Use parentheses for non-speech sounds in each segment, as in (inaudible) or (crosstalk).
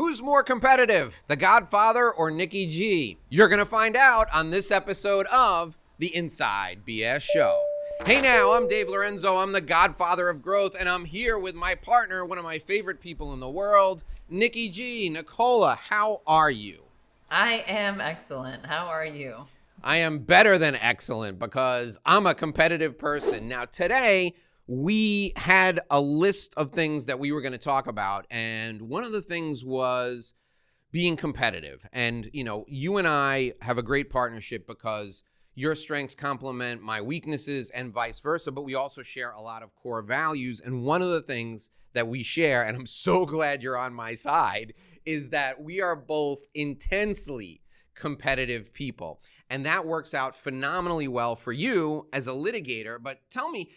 Who's more competitive, The Godfather or Nicki G? You're going to find out on this episode of The Inside BS Show. Hey now, I'm Dave Lorenzo. I'm the godfather of growth, and I'm here with my partner, one of my favorite people in the world, Nicki G. Nicola, how are you? I am excellent. How are you? I am better than excellent because I'm a competitive person. Now, today, we had a list of things that we were going to talk about, and one of the things was being competitive. And, you know, you and I have a great partnership because your strengths complement my weaknesses and vice versa, but we also share a lot of core values. And one of the things that we share, and I'm so (laughs) glad you're on my side, is that we are both intensely competitive people. And that works out phenomenally well for you as a litigator. But tell me,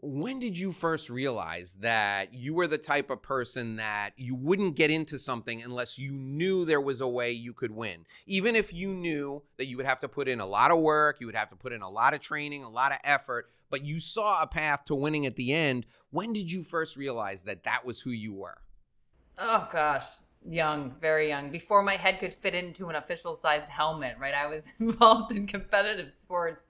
when did you first realize that you were the type of person that you wouldn't get into something unless you knew there was a way you could win? Even if you knew that you would have to put in a lot of work, you would have to put in a lot of training, a lot of effort, but you saw a path to winning at the end. When did you first realize that that was who you were? Oh, gosh. Young, very young. Before my head could fit into an official sized helmet, right? I was (laughs) involved in competitive sports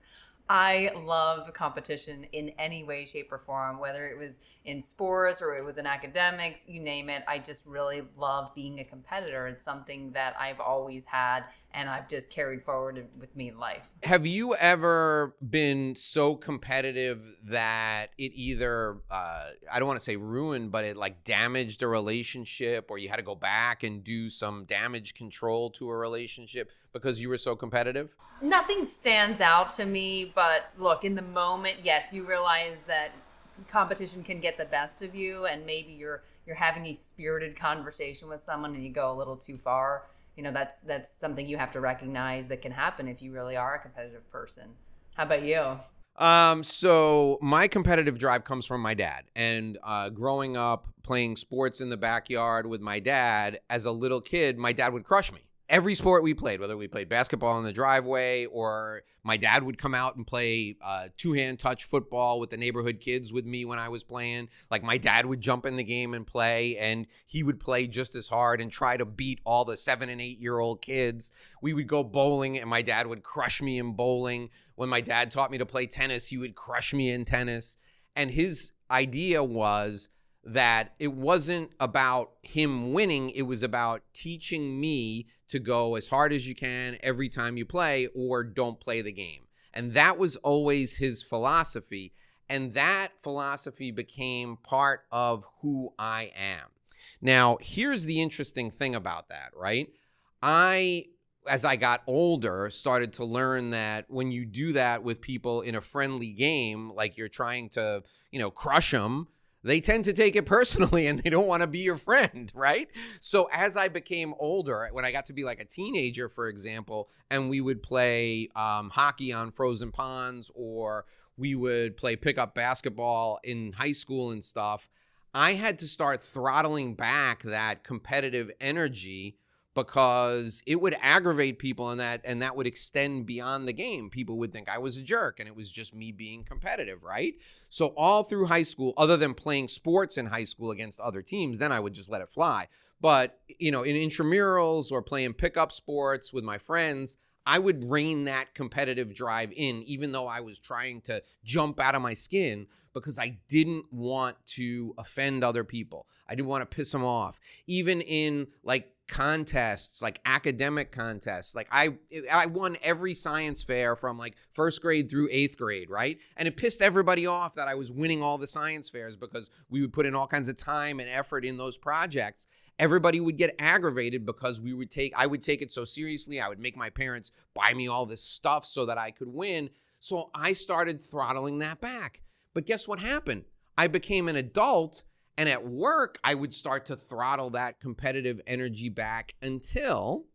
I love competition in any way, shape, or form, whether it was in sports or it was in academics, you name it. I just really love being a competitor. It's something that I've always had and I've just carried forward with me in life. Have you ever been so competitive that it either, uh, I don't want to say ruined, but it like damaged a relationship or you had to go back and do some damage control to a relationship because you were so competitive? Nothing stands out to me, but look, in the moment, yes, you realize that competition can get the best of you and maybe you're you're having a spirited conversation with someone and you go a little too far you know that's that's something you have to recognize that can happen if you really are a competitive person. How about you? Um, so my competitive drive comes from my dad, and uh, growing up playing sports in the backyard with my dad as a little kid, my dad would crush me every sport we played, whether we played basketball in the driveway or my dad would come out and play uh, two hand touch football with the neighborhood kids with me when I was playing. Like my dad would jump in the game and play, and he would play just as hard and try to beat all the seven and eight year old kids. We would go bowling, and my dad would crush me in bowling. When my dad taught me to play tennis, he would crush me in tennis. And his idea was, that it wasn't about him winning, it was about teaching me to go as hard as you can every time you play or don't play the game. And that was always his philosophy. And that philosophy became part of who I am. Now, here's the interesting thing about that, right? I, as I got older, started to learn that when you do that with people in a friendly game, like you're trying to, you know, crush them, they tend to take it personally (laughs) and they don't want to be your friend, (laughs) right? So as I became older, when I got to be like a teenager, for example, and we would play um, hockey on frozen ponds or we would play pickup basketball in high school and stuff, I had to start throttling back that competitive energy because it would aggravate people and that and that would extend beyond the game people would think i was a jerk and it was just me being competitive right so all through high school other than playing sports in high school against other teams then i would just let it fly but you know in intramurals or playing pickup sports with my friends i would rein that competitive drive in even though i was trying to jump out of my skin because I didn't want to offend other people. I didn't want to piss them off. Even in like contests, like academic contests. Like I I won every science fair from like first grade through eighth grade, right? And it pissed everybody off that I was winning all the science fairs because we would put in all kinds of time and effort in those projects. Everybody would get aggravated because we would take I would take it so seriously. I would make my parents buy me all this stuff so that I could win. So I started throttling that back. But guess what happened? I became an adult and at work, I would start to throttle that competitive energy back until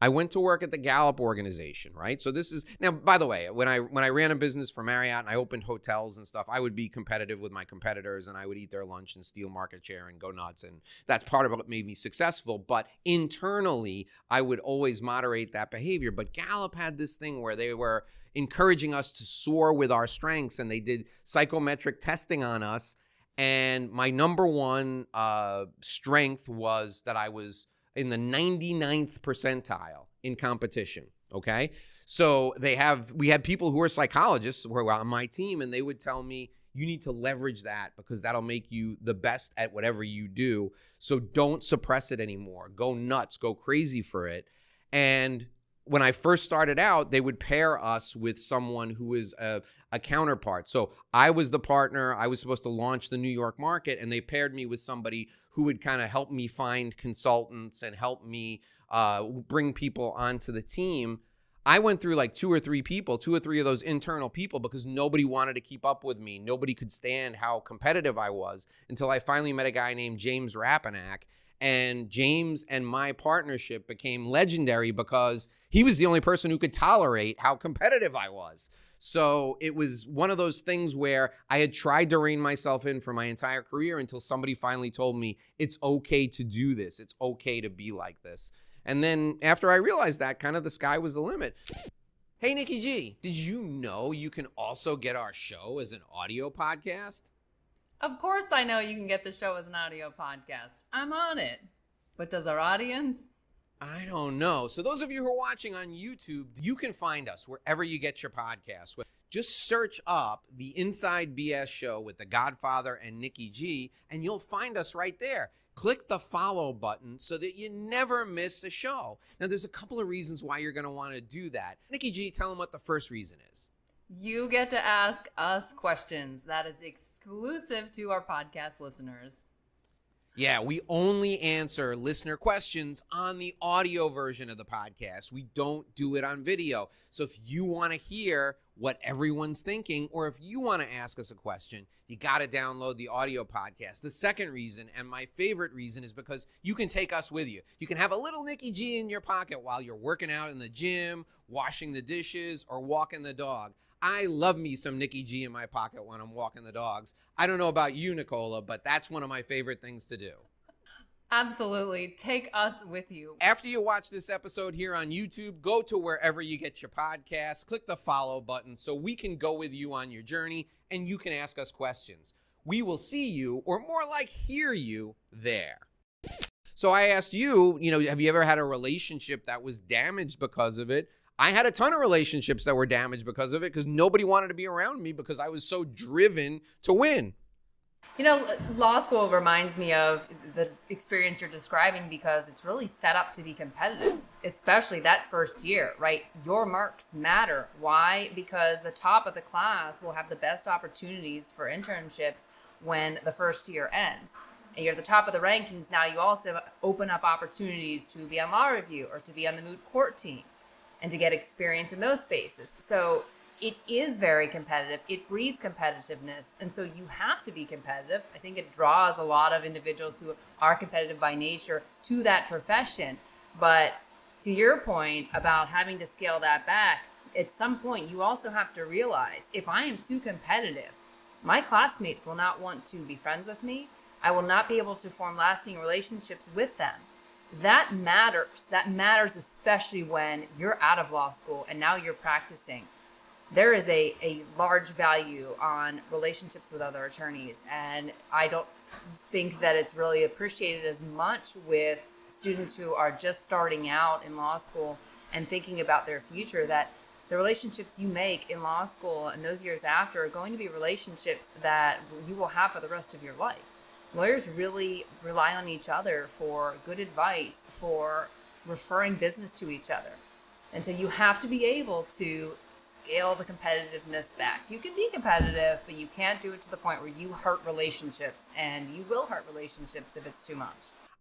I went to work at the Gallup organization, right? So this is now by the way, when I when I ran a business for Marriott and I opened hotels and stuff, I would be competitive with my competitors and I would eat their lunch and steal market share and go nuts and that's part of what made me successful, but internally, I would always moderate that behavior. But Gallup had this thing where they were encouraging us to soar with our strengths and they did psychometric testing on us and my number one uh, strength was that I was in the 99th percentile in competition. Okay. So they have, we had people who are psychologists who were on my team, and they would tell me, you need to leverage that because that'll make you the best at whatever you do. So don't suppress it anymore. Go nuts, go crazy for it. And when I first started out, they would pair us with someone who is a, a, counterpart. So I was the partner. I was supposed to launch the New York market, and they paired me with somebody who would kind of help me find consultants and help me uh, bring people onto the team. I went through like two or three people, two or three of those internal people, because nobody wanted to keep up with me. Nobody could stand how competitive I was until I finally met a guy named James Rapinack and James and my partnership became legendary because he was the only person who could tolerate how competitive I was. So it was one of those things where I had tried to rein myself in for my entire career until somebody finally told me it's okay to do this. It's okay to be like this. And then after I realized that, kind of the sky was the limit. Hey, Nicki G, did you know you can also get our show as an audio podcast? Of course, I know you can get the show as an audio podcast. I'm on it. But does our audience? I don't know. So, those of you who are watching on YouTube, you can find us wherever you get your podcasts. Just search up the Inside BS show with the Godfather and Nicki G, and you'll find us right there. Click the follow button so that you never miss a show. Now, there's a couple of reasons why you're going to want to do that. Nicki G, tell them what the first reason is. You get to ask us questions. That is exclusive to our podcast listeners. Yeah, we only answer listener questions on the audio version of the podcast. We don't do it on video. So if you want to hear what everyone's thinking, or if you want to ask us a question, you got to download the audio podcast. The second reason, and my favorite reason, is because you can take us with you. You can have a little Nicki G in your pocket while you're working out in the gym, washing the dishes, or walking the dog. I love me some Nicki G in my pocket when I'm walking the dogs. I don't know about you, Nicola, but that's one of my favorite things to do. Absolutely. Take us with you. After you watch this episode here on YouTube, go to wherever you get your podcast, click the follow button so we can go with you on your journey and you can ask us questions. We will see you, or more like hear you, there. So I asked you, you know, have you ever had a relationship that was damaged because of it? I had a ton of relationships that were damaged because of it because nobody wanted to be around me because I was so driven to win. You know, law school reminds me of the experience you're describing because it's really set up to be competitive, especially that first year, right? Your marks matter. Why? Because the top of the class will have the best opportunities for internships when the first year ends. And you're at the top of the rankings. Now you also open up opportunities to be on law review or to be on the moot court team and to get experience in those spaces. So it is very competitive. It breeds competitiveness. And so you have to be competitive. I think it draws a lot of individuals who are competitive by nature to that profession. But to your point about having to scale that back, at some point you also have to realize if I am too competitive, my classmates will not want to be friends with me. I will not be able to form lasting relationships with them that matters. That matters especially when you're out of law school and now you're practicing. There is a, a large value on relationships with other attorneys. And I don't think that it's really appreciated as much with students who are just starting out in law school and thinking about their future that the relationships you make in law school and those years after are going to be relationships that you will have for the rest of your life lawyers really rely on each other for good advice, for referring business to each other. And so you have to be able to scale the competitiveness back. You can be competitive, but you can't do it to the point where you hurt relationships and you will hurt relationships if it's too much.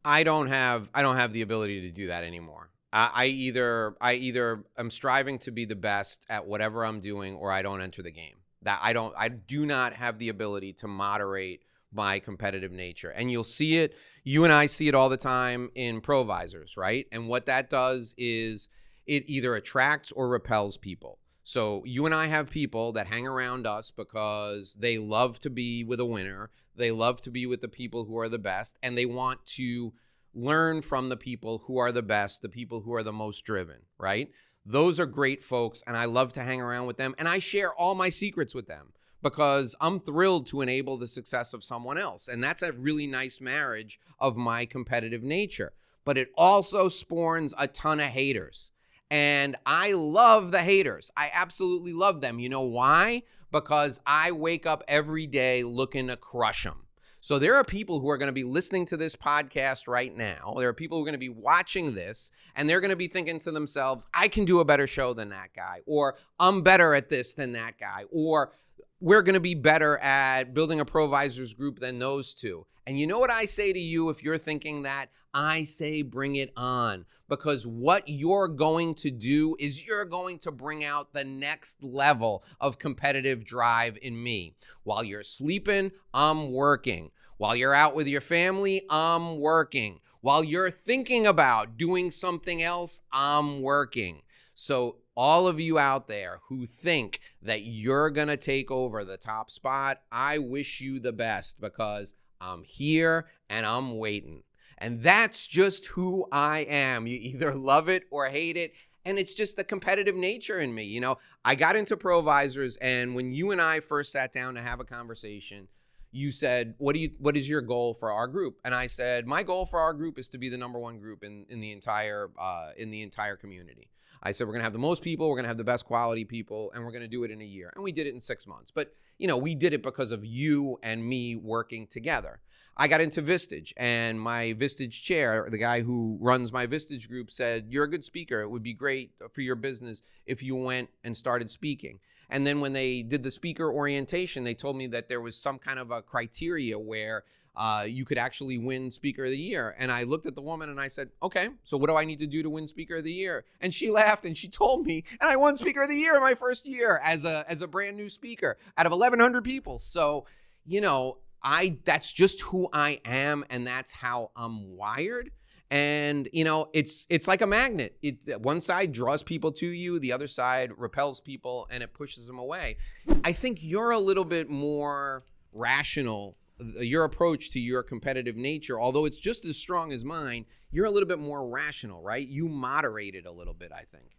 I don't have I don't have the ability to do that anymore. I, I either I either am striving to be the best at whatever I'm doing or I don't enter the game. That I don't I do not have the ability to moderate my competitive nature. And you'll see it, you and I see it all the time in provisors, right? And what that does is it either attracts or repels people. So you and I have people that hang around us because they love to be with a winner. They love to be with the people who are the best and they want to learn from the people who are the best, the people who are the most driven, right? Those are great folks and I love to hang around with them and I share all my secrets with them because I'm thrilled to enable the success of someone else. And that's a really nice marriage of my competitive nature. but it also spawns a ton of haters. And I love the haters. I absolutely love them. You know why? Because I wake up every day looking to crush them. So there are people who are going to be listening to this podcast right now. There are people who are going to be watching this and they're going to be thinking to themselves, I can do a better show than that guy, or I'm better at this than that guy, or we're going to be better at building a provisors group than those two. And you know what I say to you if you're thinking that? I say bring it on because what you're going to do is you're going to bring out the next level of competitive drive in me. While you're sleeping, I'm working. While you're out with your family, I'm working. While you're thinking about doing something else, I'm working. So, all of you out there who think that you're going to take over the top spot, I wish you the best because I'm here and I'm waiting. And that's just who I am. You either love it or hate it. And it's just the competitive nature in me. You know, I got into Provisors, and when you and I first sat down to have a conversation, you said, "What do you? What is your goal for our group?" And I said, "My goal for our group is to be the number one group in in the entire uh, in the entire community." I said, "We're gonna have the most people, we're gonna have the best quality people, and we're gonna do it in a year." And we did it in six months. But you know, we did it because of you and me working together. I got into Vistage, and my Vistage chair, the guy who runs my Vistage group, said, You're a good speaker. It would be great for your business if you went and started speaking. And then when they did the speaker orientation, they told me that there was some kind of a criteria where uh, you could actually win Speaker of the Year. And I looked at the woman and I said, okay, so what do I need to do to win Speaker of the Year? And she laughed and she told me, and I won Speaker of the Year my first year as a as a brand new speaker out of 1,100 people. So, you know, I that's just who I am and that's how I'm wired. And you know, it's it's like a magnet. It one side draws people to you, the other side repels people and it pushes them away. I think you're a little bit more rational your approach to your competitive nature, although it's just as strong as mine, you're a little bit more rational, right? You moderate it a little bit, I think.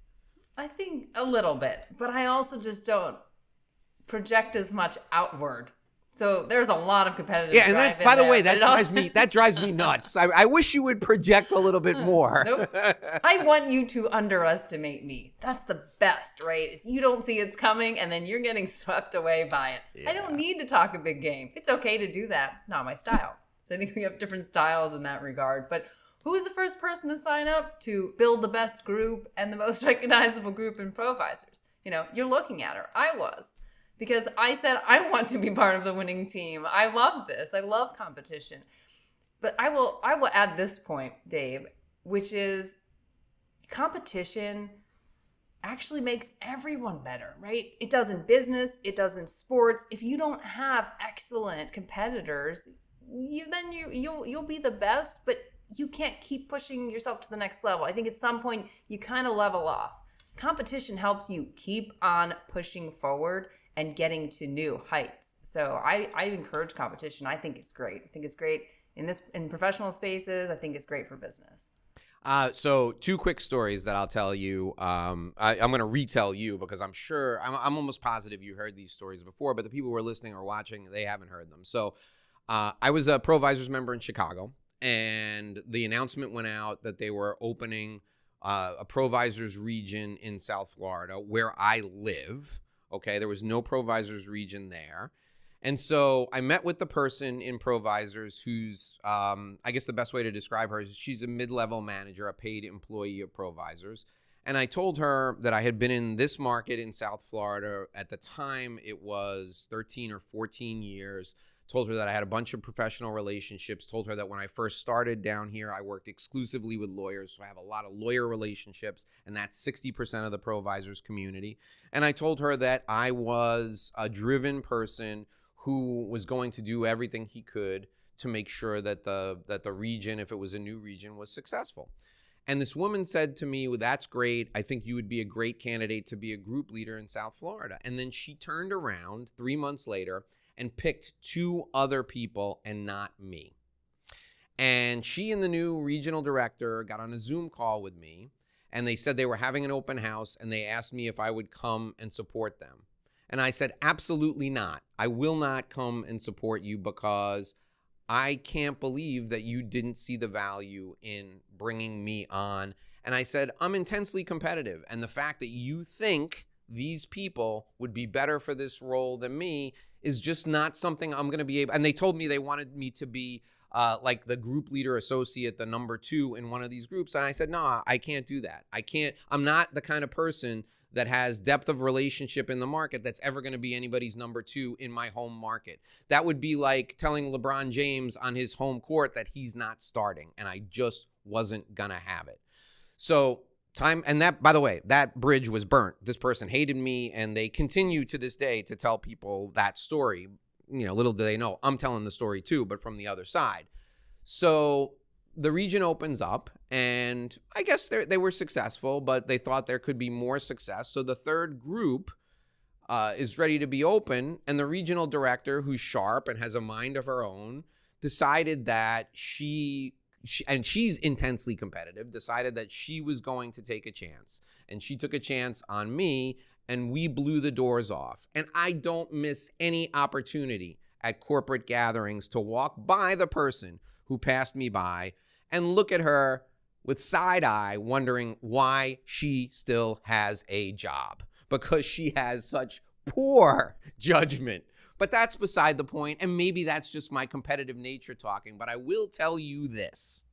I think a little bit, but I also just don't project as much outward so there's a lot of competitive. Yeah, and that, by the way, that drives me that drives me nuts. I, I, wish you would project a little bit (laughs) more. nope. I want you to underestimate me. That's the best, right? Is you don't see it's coming, and then you're getting swept away by it. Yeah. I don't need to talk a big game. It's okay to do that. Not my style. So I think we have different styles in that regard. But who was the first person to sign up to build the best group and the most (laughs) recognizable group in Provisors? You know, you're looking at her. I was because I said I want to be part of the winning team. I love this. I love competition. But I will I will add this point, Dave, which is competition actually makes everyone better, right? It does in business, it does in sports. If you don't have excellent competitors, you then you you'll you'll be the best, but you can't keep pushing yourself to the next level. I think at some point you kind of level off. Competition helps you keep on pushing forward and getting to new heights. So I, I encourage competition. I think it's great. I think it's great in this in professional spaces. I think it's great for business. Uh, so two quick stories that I'll tell you. Um, I, am going to retell you because I'm sure I'm, I'm, almost positive you heard these stories before, but the people who are listening or watching they haven't heard them. So uh, I was a Provisors member in Chicago, and the announcement went out that they were opening uh, a Provisors region in South Florida, where I live. Okay, there was no Provisors region there. And so I met with the person in Provisors who's, um, I guess the best way to describe her is she's a mid level manager, a paid employee of Provisors. And I told her that I had been in this market in South Florida. At the time, it was 13 or 14 years told her that I had a bunch of professional relationships, told her that when I first started down here, I worked exclusively with lawyers. So I have a lot of lawyer relationships, and that's 60% of the provisors community. And I told her that I was a driven person who was going to do everything he could to make sure that the that the region, if it was a new region, was successful. And this woman said to me, well, That's great. I think you would be a great candidate to be a group leader in South Florida. And then she turned around three months later and picked two other people and not me. And she and the new regional director got on a Zoom call with me and they said they were having an open house and they asked me if I would come and support them. And I said, absolutely not. I will not come and support you because I can't believe that you didn't see the value in bringing me on. And I said, I'm intensely competitive. And the fact that you think these people would be better for this role than me is just not something I'm going to be able. And they told me they wanted me to be uh, like the group leader associate, the number two in one of these groups. And I said, no, nah, I can't do that. I can't, I'm not the kind of person that has depth of relationship in the market that's ever going to be anybody's number two in my home market. That would be like telling LeBron James on his home court that he's not starting. And I just wasn't going to have it. So time and that by the way that bridge was burnt. This person hated me and they continue to this day to tell people that story. You know little do they know i'm telling the story too but from the other side. So the region opens up and i guess they were successful but they thought there could be more success. So the third group uh, is ready to be open and the regional director who's sharp and has a mind of her own decided that she she, and she's intensely competitive, decided that she was going to take a chance. And she took a chance on me, and we blew the doors off. And I don't miss any opportunity at corporate gatherings to walk by the person who passed me by and look at her with side eye, wondering why she still has a job because she has such poor (laughs) judgment but that's beside the point, and maybe that's just my competitive nature talking. But I will tell you this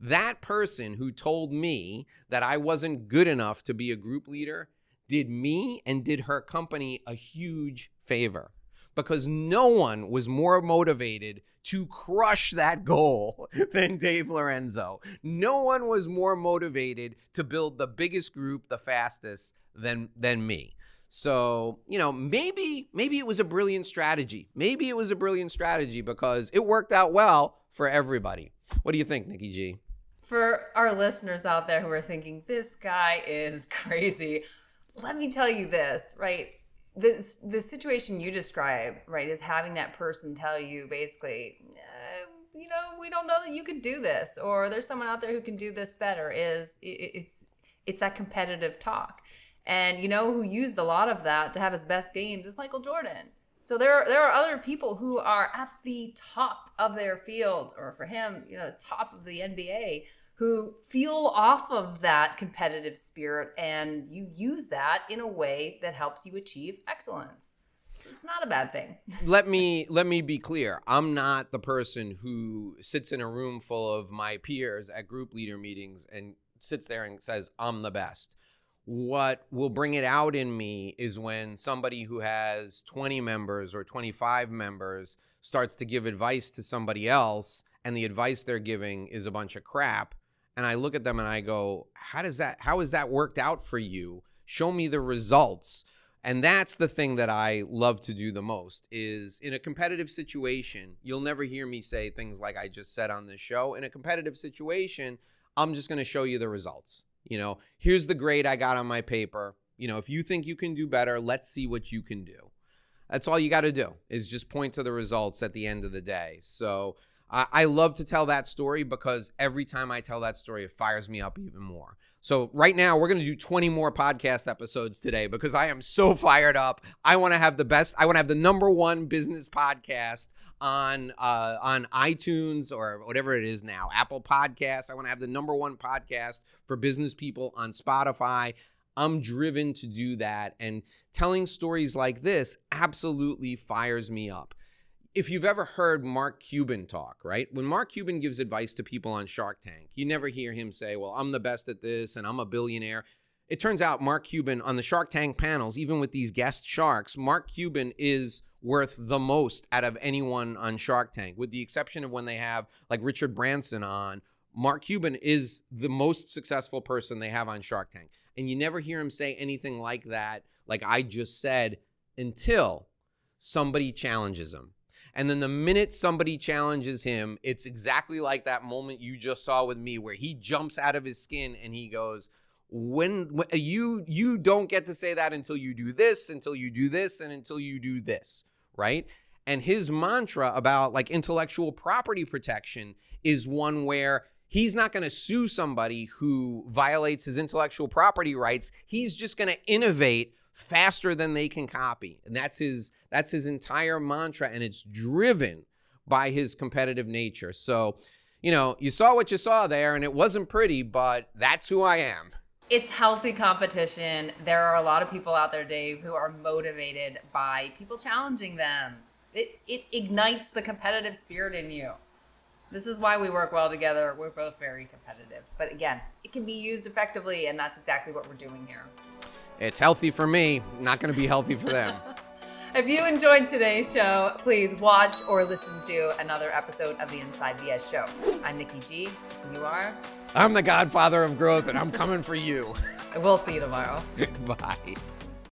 that person who told me that I wasn't good enough to be a group leader did me and did her company a huge favor because no one was more motivated to crush that goal (laughs) than Dave Lorenzo. No one was more motivated to build the biggest group the fastest than than me. So, you know, maybe maybe it was a brilliant strategy. Maybe it was a brilliant strategy because it worked out well for everybody. What do you think, Nicki G? For our listeners out there who are thinking this guy is (laughs) crazy, let me tell you this, right? This the situation you describe, right, is having that person tell you basically, uh, you know, we don't know that you can do this, or there's someone out there who can do this better. Is it, it's it's that competitive talk and you know who used a lot of that to have his best games is Michael Jordan. So there are, there are other people who are at the top of their fields, or for him, you know, top of the NBA, who feel off of that competitive spirit, and you use that in a way that helps you achieve excellence. It's not a bad thing. (laughs) let me let me be clear. I'm not the person who sits in a room full of my peers at group leader meetings and sits there and says I'm the best what will bring it out in me is when somebody who has 20 members or 25 members starts to give advice to somebody else and the advice they're giving is a bunch of crap and I look at them and I go how does that how has that worked out for you? Show me the results. And that's the thing that I love to do the most is in a competitive situation you'll never hear me say things like I just said on this show. In a competitive situation I'm just going to show you the results you know, here's the grade I got on my paper. You know, if you think you can do better, let's see what you can do. That's all you got to do is just point to the results at the end of the day. So I, I love to tell that story because every time I tell that story, it fires me up even more. So right now we're going to do 20 more podcast episodes today because I am so (laughs) fired up. I want to have the best. I want to have the number one business podcast on uh, on iTunes or whatever it is now, Apple Podcasts. I want to have the number one podcast for business people on Spotify. I'm driven to do that, and telling stories like this absolutely fires me up if you've ever heard Mark Cuban talk, right? When Mark Cuban gives advice to people on Shark Tank, you never hear him say, Well, I'm the best at this and I'm a billionaire. It turns out Mark Cuban on the Shark Tank panels, even with these guest sharks, Mark Cuban is worth the most out of anyone on Shark Tank, with the exception of when they have like Richard Branson on. Mark Cuban is the most successful person they have on Shark Tank. And you never hear him say anything like that, like I just said, until somebody challenges him and then the minute somebody challenges him, it's exactly like that moment you just saw with me where he jumps out of his skin and he goes, when, when uh, you you don't get to say that until you do this, until you do this, and until you do this, right? And his mantra about like intellectual property protection is one where he's not going to sue somebody who violates his intellectual property rights. He's just going to innovate faster than they can copy. And that's his that's his entire mantra and it's driven by his competitive nature. So, you know, you saw what you saw there, and it wasn't pretty, but that's who I am. It's healthy competition. There are a lot of people out there, Dave, who are motivated by people challenging them. It, it ignites the competitive spirit in you. This is why we work well together. We're both very competitive. But again, it can be used effectively, and that's exactly what we're doing here. It's healthy for me, not going to be healthy for them. (laughs) If you enjoyed today's show, please watch or listen to another episode of the Inside BS show. I'm Nicki G. And you are? I'm the godfather of growth, and I'm coming for you. (laughs) We'll see you tomorrow. (laughs) Bye.